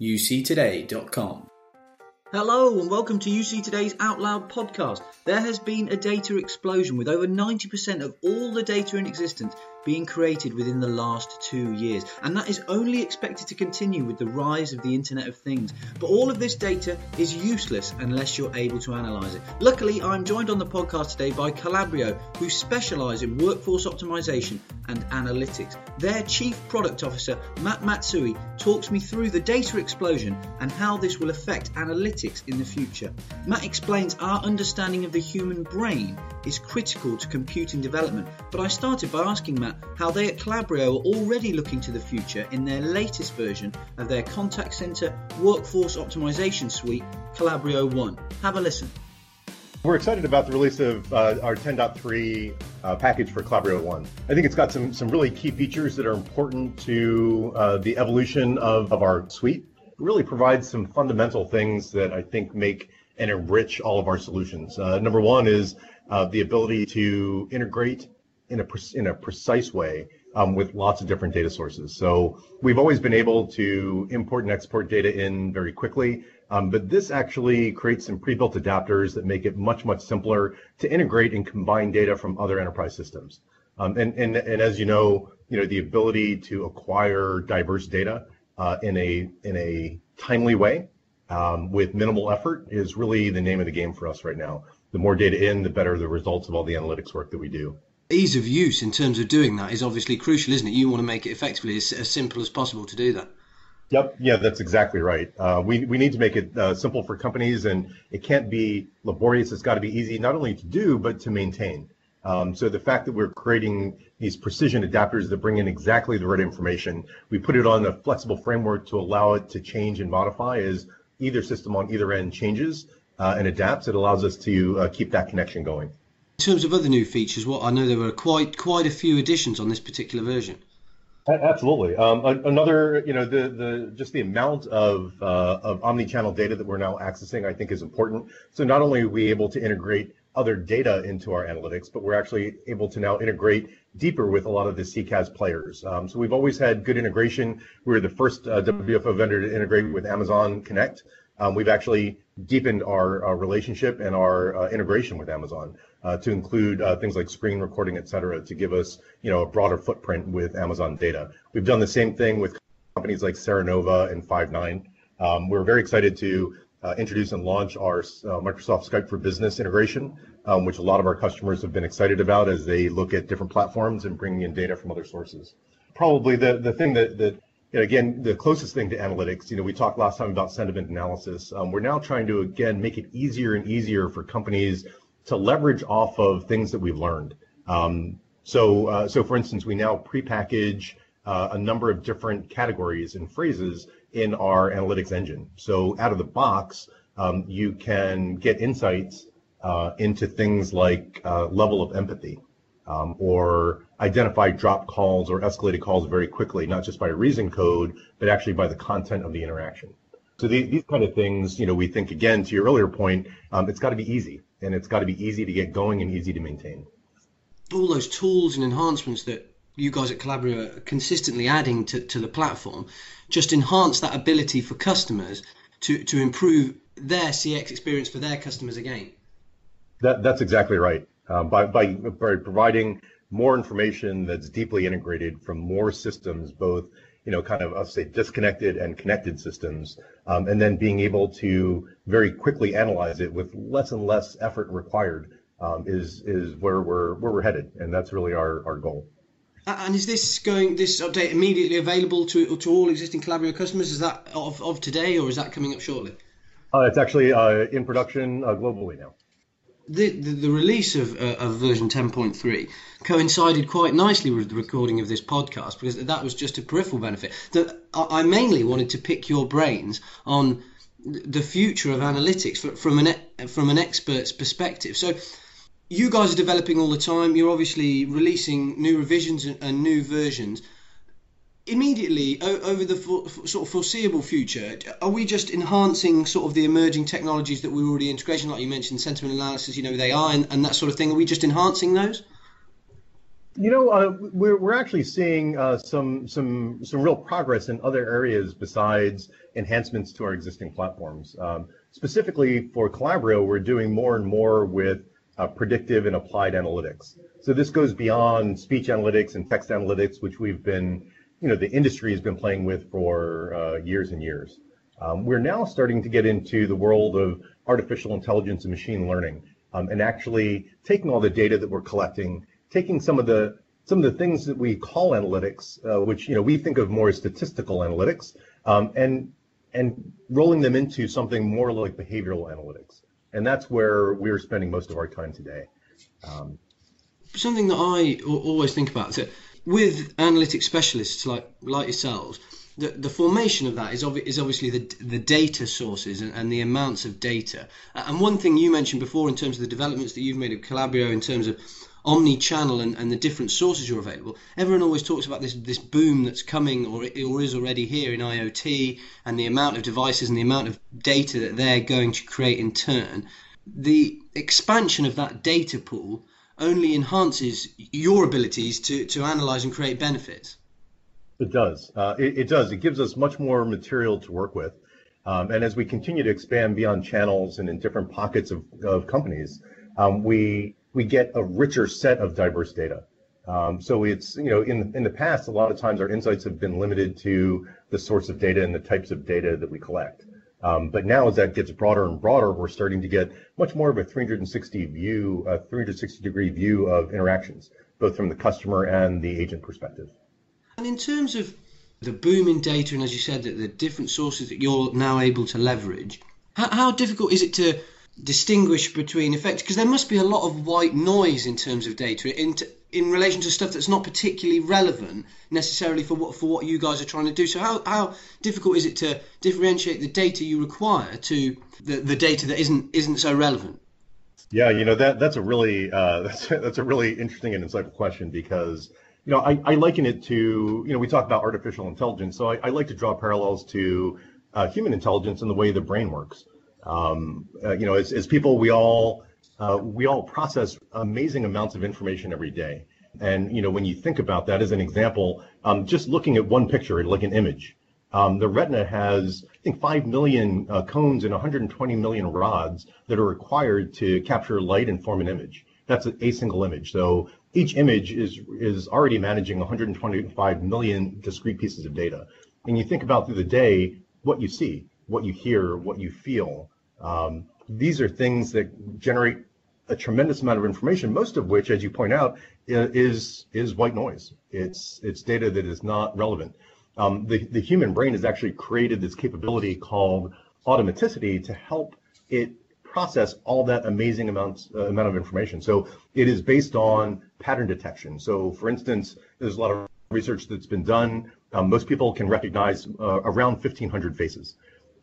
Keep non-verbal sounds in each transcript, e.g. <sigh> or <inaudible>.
uctoday.com. Hello and welcome to UC Today's Out Loud podcast. There has been a data explosion with over 90% of all the data in existence being created within the last two years, and that is only expected to continue with the rise of the Internet of Things. But all of this data is useless unless you're able to analyze it. Luckily, I'm joined on the podcast today by Calabrio, who specialize in workforce optimization and analytics. Their chief product officer, Matt Matsui, talks me through the data explosion and how this will affect analytics in the future. Matt explains our understanding of the human brain is critical to computing development, but I started by asking Matt how they at Calabrio are already looking to the future in their latest version of their contact center workforce optimization suite, Calabrio One. Have a listen. We're excited about the release of uh, our 10.3 uh, package for Calabrio One. I think it's got some some really key features that are important to uh, the evolution of, of our suite. It really provides some fundamental things that I think make and enrich all of our solutions. Uh, number one is uh, the ability to integrate in a in a precise way um, with lots of different data sources. So we've always been able to import and export data in very quickly, um, but this actually creates some pre-built adapters that make it much much simpler to integrate and combine data from other enterprise systems. Um, and, and and as you know, you know the ability to acquire diverse data uh, in a in a timely way um, with minimal effort is really the name of the game for us right now. The more data in, the better the results of all the analytics work that we do ease of use in terms of doing that is obviously crucial, isn't it? You want to make it effectively as, as simple as possible to do that. Yep. Yeah, that's exactly right. Uh, we, we need to make it uh, simple for companies, and it can't be laborious. It's got to be easy not only to do but to maintain. Um, so the fact that we're creating these precision adapters that bring in exactly the right information, we put it on a flexible framework to allow it to change and modify as either system on either end changes uh, and adapts. It allows us to uh, keep that connection going. In terms of other new features, what I know there were quite quite a few additions on this particular version. Absolutely. Um, another, you know, the the just the amount of uh, of omni-channel data that we're now accessing, I think, is important. So not only are we able to integrate other data into our analytics, but we're actually able to now integrate deeper with a lot of the CCaaS players. Um, so we've always had good integration. We were the first uh, WFO vendor to integrate with Amazon Connect. Um, we've actually deepened our, our relationship and our uh, integration with Amazon uh, to include uh, things like screen recording, et cetera, to give us, you know, a broader footprint with Amazon data. We've done the same thing with companies like Serenova and Five9. Um, we're very excited to uh, introduce and launch our uh, Microsoft Skype for Business integration, um, which a lot of our customers have been excited about as they look at different platforms and bringing in data from other sources. Probably the, the thing that, that know, again, the closest thing to analytics, you know, we talked last time about sentiment analysis. Um, we're now trying to, again, make it easier and easier for companies to leverage off of things that we've learned. Um, so, uh, so for instance, we now prepackage uh, a number of different categories and phrases in our analytics engine. So out of the box, um, you can get insights uh, into things like uh, level of empathy um, or identify drop calls or escalated calls very quickly, not just by a reason code, but actually by the content of the interaction. So the, these kind of things, you know, we think again to your earlier point, um, it's got to be easy and it's got to be easy to get going and easy to maintain. All those tools and enhancements that you guys at Calabrio are consistently adding to, to the platform just enhance that ability for customers to, to improve their CX experience for their customers again. That, that's exactly right. Um, by, by, by providing more information that's deeply integrated from more systems, both you know, kind of, I'll say, disconnected and connected systems, um, and then being able to very quickly analyze it with less and less effort required um, is is where we're where we're headed, and that's really our, our goal. And is this going this update immediately available to to all existing Calabrio customers? Is that of, of today, or is that coming up shortly? Uh, it's actually uh, in production uh, globally now the, the, release of, uh, of version 10.3 coincided quite nicely with the recording of this podcast because that was just a peripheral benefit. That I mainly wanted to pick your brains on the future of analytics from an from an expert's perspective. So you guys are developing all the time. You're obviously releasing new revisions and new versions immediately over the sort of foreseeable future, are we just enhancing sort of the emerging technologies that we're already integrating, like you mentioned, sentiment analysis, you know, with AI and, and that sort of thing? Are we just enhancing those? You know, uh, we're, we're actually seeing uh, some some some real progress in other areas besides enhancements to our existing platforms. Um, specifically for Calabrio, we're doing more and more with uh, predictive and applied analytics. So this goes beyond speech analytics and text analytics, which we've been, you know, the industry has been playing with for uh, years and years. Um, we're now starting to get into the world of artificial intelligence and machine learning, um, and actually taking all the data that we're collecting taking some of the some of the things that we call analytics, uh, which you know we think of more as statistical analytics, um, and and rolling them into something more like behavioral analytics, and that's where we're spending most of our time today. Um, something that I always think about so with analytic specialists like like yourselves. The, the formation of that is, obvi- is obviously the, the data sources and, and the amounts of data. And one thing you mentioned before in terms of the developments that you've made of Calabrio in terms of omni-channel and, and the different sources you're available, everyone always talks about this this boom that's coming or or is already here in IoT and the amount of devices and the amount of data that they're going to create in turn. The expansion of that data pool only enhances your abilities to, to analyze and create benefits. It does. Uh, it, it, does. It gives us much more material to work with. Um, and as we continue to expand beyond channels and in different pockets of, of companies, um, we we get a richer set of diverse data. Um, so it's, you know, in, in the past, a lot of times our insights have been limited to the source of data and the types of data that we collect. Um, but now as that gets broader and broader, we're starting to get much more of a 360 view, a 360 degree view of interactions, both from the customer and the agent perspective. And in terms of the boom in data, and as you said, that the different sources that you're now able to leverage, how, how difficult is it to distinguish between effects because there must be a lot of white noise in terms of data in, in relation to stuff that's not particularly relevant necessarily for what for what you guys are trying to do. So how, how difficult is it to differentiate the data you require to the, the data that isn't isn't so relevant? Yeah you know that that's a really uh, <laughs> that's that's a really interesting and insightful question because you know I, I liken it to you know we talk about artificial intelligence so I, I like to draw parallels to uh, human intelligence and the way the brain works. Um, uh, you know, as, as people, we all uh, we all process amazing amounts of information every day. And you know, when you think about that as an example, um, just looking at one picture, like an image, um, the retina has, I think, 5 million uh, cones and 120 million rods that are required to capture light and form an image. That's a, a single image. So each image is is already managing 125 million discrete pieces of data. And you think about through the day what you see, what you hear, what you feel, um, these are things that generate a tremendous amount of information, most of which, as you point out, is is white noise. It's it's data that is not relevant. Um, the the human brain has actually created this capability called automaticity to help it process all that amazing amounts uh, amount of information. So it is based on pattern detection. So, for instance, there's a lot of research that's been done. Um, most people can recognize uh, around 1,500 faces.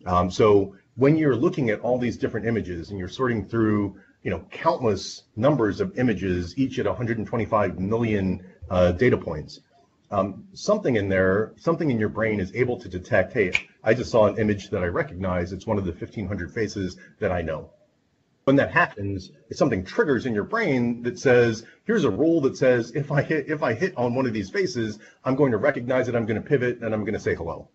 Um, so when you're looking at all these different images and you're sorting through, you know, countless numbers of images, each at 125 million uh, data points, um, something in there, something in your brain is able to detect, hey, I just saw an image that I recognize. It's one of the 1,500 faces that I know. When that happens, something triggers in your brain that says, here's a rule that says if I hit if I hit on one of these faces, I'm going to recognize it, I'm going to pivot, and I'm going to say hello.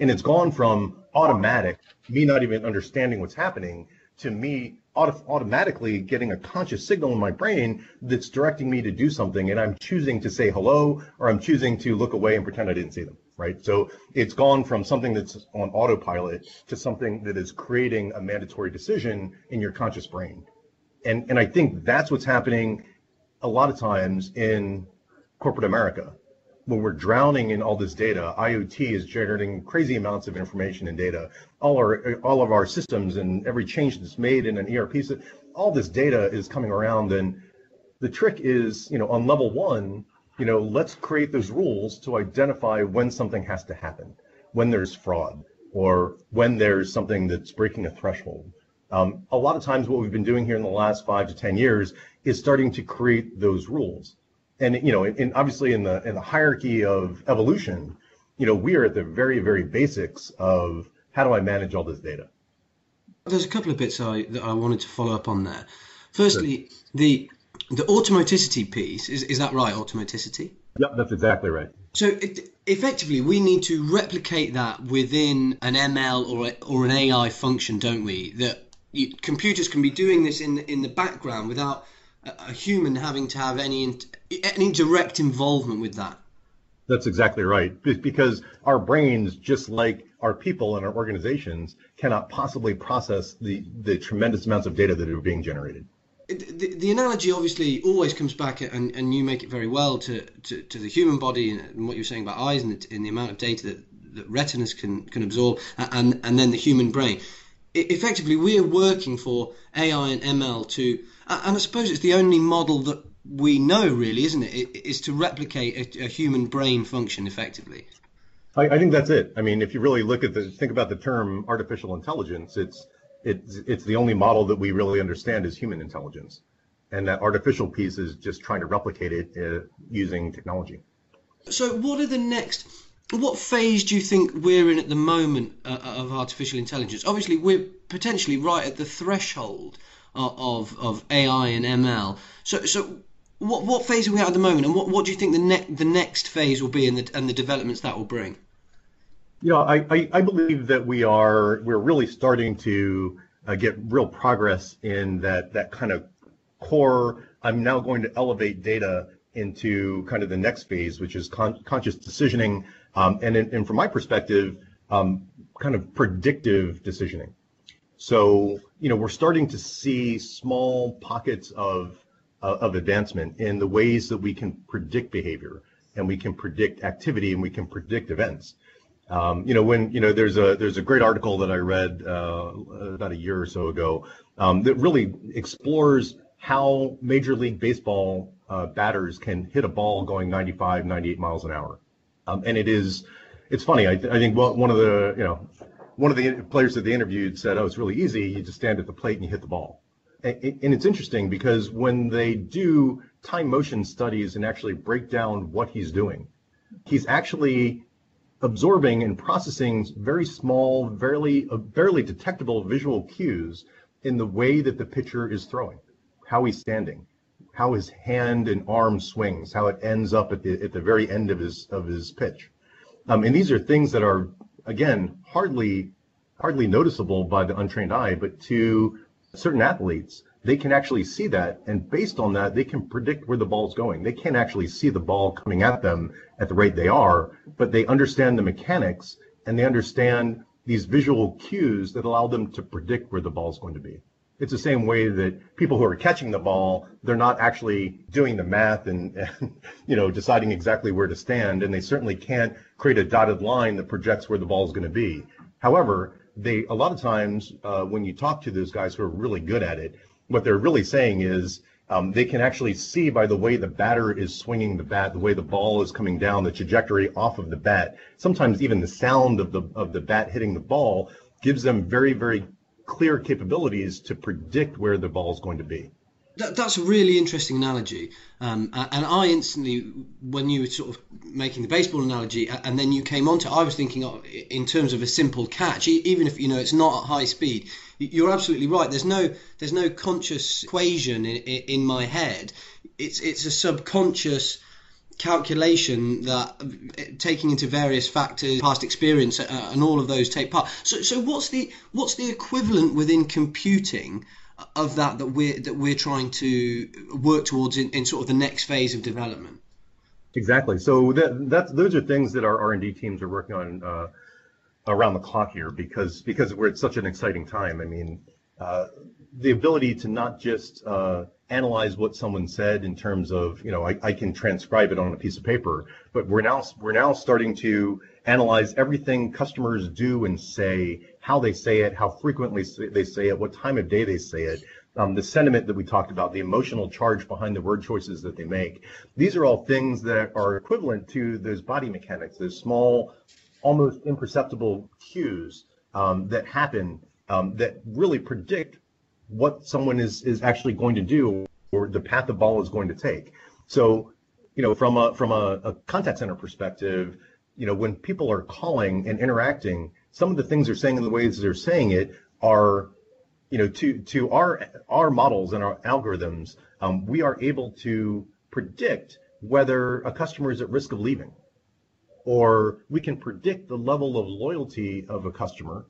And it's gone from automatic, me not even understanding what's happening, to me auto- automatically getting a conscious signal in my brain that's directing me to do something. And I'm choosing to say hello or I'm choosing to look away and pretend I didn't see them. Right. So it's gone from something that's on autopilot to something that is creating a mandatory decision in your conscious brain. And, and I think that's what's happening a lot of times in corporate America when we're drowning in all this data, IoT is generating crazy amounts of information and data. All our all of our systems and every change that's made in an ERP all this data is coming around. And the trick is, you know, on level one, you know, let's create those rules to identify when something has to happen, when there's fraud, or when there's something that's breaking a threshold. Um, a lot of times, what we've been doing here in the last five to ten years is starting to create those rules and you know, and obviously in the in the hierarchy of evolution, you know, we are at the very very basics of how do I manage all this data. There's a couple of bits I that I wanted to follow up on there. Firstly, sure. the The automaticity piece is is that right? Automaticity. Yep, that's exactly right. So it, effectively, we need to replicate that within an ML or a, or an AI function, don't we? That you, computers can be doing this in in the background without a, human having to have any any direct involvement with that. That's exactly right. Because our brains, just like our people and our organizations, cannot possibly process the, the tremendous amounts of data that are being generated. The, the analogy obviously always comes back, and, and you make it very well, to, to, to the human body and what you're saying about eyes and the, and the amount of data that, that retinas can, can absorb, and, and then the human brain. effectively, we're working for AI and ML to, and I suppose it's the only model that we know, really, isn't it? it is to replicate a, a, human brain function effectively. I, I, think that's it. I mean, if you really look at the think about the term artificial intelligence, it's it's it's the only model that we really understand as human intelligence, and that artificial piece is just trying to replicate it uh, using technology. So, what are the next? What phase do you think we're in at the moment uh, of artificial intelligence? Obviously, we're potentially right at the threshold of, of AI and ML. So, so what what phase are we at at the moment, and what, what do you think the next the next phase will be, and the and the developments that will bring? Know, I, I, I believe that we are we're really starting to uh, get real progress in that that kind of core. I'm now going to elevate data into kind of the next phase, which is con- conscious decisioning, um, and in, and from my perspective, um, kind of predictive decisioning. So you know, we're starting to see small pockets of uh, of advancement in the ways that we can predict behavior and we can predict activity and we can predict events. Um, you know, when you know, there's a there's a great article that I read uh, about a year or so ago um, that really explores how Major League Baseball uh, batters can hit a ball going 95, 98 miles an hour, um, and it is it's funny. I, I think one of the you know one of the players that they interviewed said, "Oh, it's really easy. You just stand at the plate and you hit the ball." and it's interesting because when they do time motion studies and actually break down what he's doing, he's actually absorbing and processing very small, barely, uh, barely detectable visual cues in the way that the pitcher is throwing, how he's standing, how his hand and arm swings, how it ends up at the at the very end of his of his pitch. Um, and these are things that are again hardly hardly noticeable by the untrained eye, but to certain athletes, they can actually see that. And based on that, they can predict where the ball's going. They can't actually see the ball coming at them at the rate they are, but they understand the mechanics and they understand these visual cues that allow them to predict where the ball's going to be. It's the same way that people who are catching the ball, they're not actually doing the math and, <laughs> and, you know deciding exactly where to stand, and they certainly can't create a dotted line that projects where the ball is going to be. However, they a lot of times uh, when you talk to those guys who are really good at it, what they're really saying is um, they can actually see by the way the batter is swinging the bat, the way the ball is coming down, the trajectory off of the bat. Sometimes even the sound of the of the bat hitting the ball gives them very very clear capabilities to predict where the ball is going to be. That, that's a really interesting analogy. Um, and I instantly, when you were sort of making the baseball analogy, and then you came on to, I was thinking of, in terms of a simple catch, even if you know it's not at high speed. You're absolutely right. There's no there's no conscious equation in, in my head. It's it's a subconscious calculation that taking into various factors past experience uh, and all of those take part so so what's the what's the equivalent within computing of that that we're that we're trying to work towards in, in sort of the next phase of development. Exactly. So that that's those are things that our R and D teams are working on uh, around the clock here because because we're at such an exciting time. I mean, uh, the ability to not just uh, analyze what someone said in terms of you know I, I can transcribe it on a piece of paper, but we're now we're now starting to analyze everything customers do and say, how they say it, how frequently they say it, what time of day they say it, um, the sentiment that we talked about, the emotional charge behind the word choices that they make. These are all things that are equivalent to those body mechanics, those small, almost imperceptible cues um, that happen um, that really predict what someone is is actually going to do or the path the ball is going to take. So, you know, from a from a, a contact center perspective, you know, when people are calling and interacting, some of the things they're saying and the ways they're saying it are you know, to to our our models and our algorithms, um, we are able to predict whether a customer is at risk of leaving, or we can predict the level of loyalty of a customer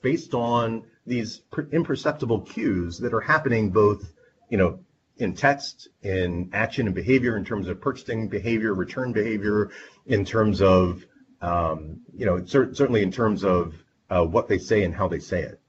based on these imperceptible cues that are happening both, you know, in text, in action and behavior, in terms of purchasing behavior, return behavior, in terms of, um, you know, cer- certainly in terms of uh, what they say and how they say it.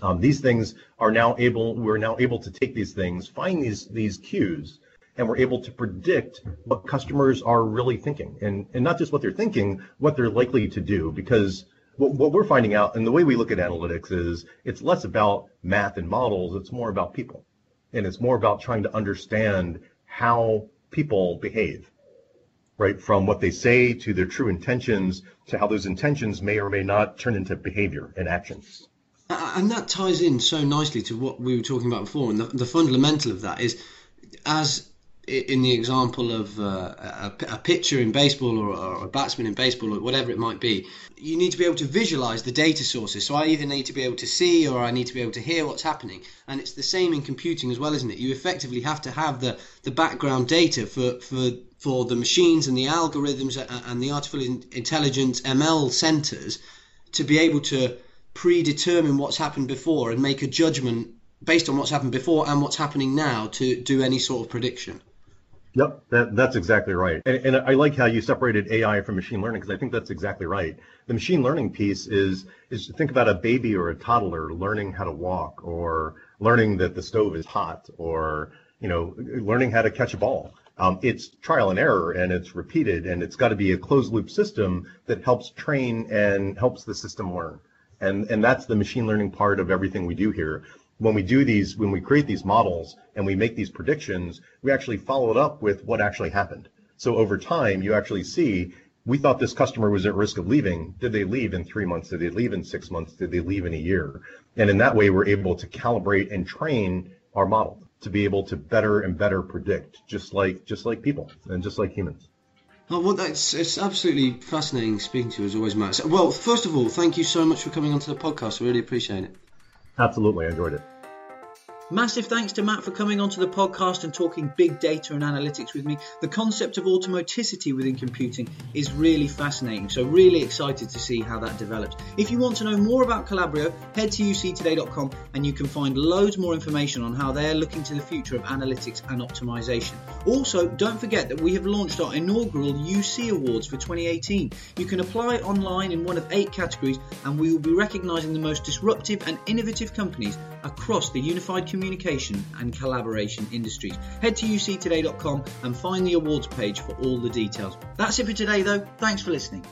Um, these things are now able, we're now able to take these things, find these these cues, and we're able to predict what customers are really thinking, and and not just what they're thinking, what they're likely to do, because what, what we're finding out, and the way we look at analytics is, it's less about math and models, it's more about people. And it's more about trying to understand how people behave right? From what they say to their true intentions to how those intentions may or may not turn into behavior and actions. And that ties in so nicely to what we were talking about before. And the, the fundamental of that is as in the example of uh, a, a, pitcher in baseball or, or, a batsman in baseball or whatever it might be, you need to be able to visualize the data sources. So I either need to be able to see or I need to be able to hear what's happening. And it's the same in computing as well, isn't it? You effectively have to have the, the background data for, for, for the machines and the algorithms and the artificial intelligence ML centers to be able to predetermine what's happened before and make a judgment based on what's happened before and what's happening now to do any sort of prediction. Yep, that, that's exactly right. And, and, I like how you separated AI from machine learning because I think that's exactly right. The machine learning piece is is to think about a baby or a toddler learning how to walk or learning that the stove is hot or you know learning how to catch a ball. Um, it's trial and error and it's repeated and it's got to be a closed loop system that helps train and helps the system learn. And and that's the machine learning part of everything we do here when we do these, when we create these models and we make these predictions, we actually follow it up with what actually happened. So over time, you actually see, we thought this customer was at risk of leaving. Did they leave in three months? Did they leave in six months? Did they leave in a year? And in that way, we're able to calibrate and train our model to be able to better and better predict, just like just like people and just like humans. Oh, well, that's it's absolutely fascinating speaking to you as always, Matt. So, well, first of all, thank you so much for coming onto the podcast. I really appreciate it. Absolutely, I enjoyed it. Massive thanks to Matt for coming onto the podcast and talking big data and analytics with me. The concept of automaticity within computing is really fascinating, so really excited to see how that develops. If you want to know more about Calabrio, head to uctoday.com and you can find loads more information on how they're looking to the future of analytics and optimization. Also, don't forget that we have launched our inaugural UC Awards for 2018. You can apply online in one of eight categories and we will be recognizing the most disruptive and innovative companies across the unified communication and collaboration industries. Head to uctoday.com and find the awards page for all the details. That's it for today though. Thanks for listening.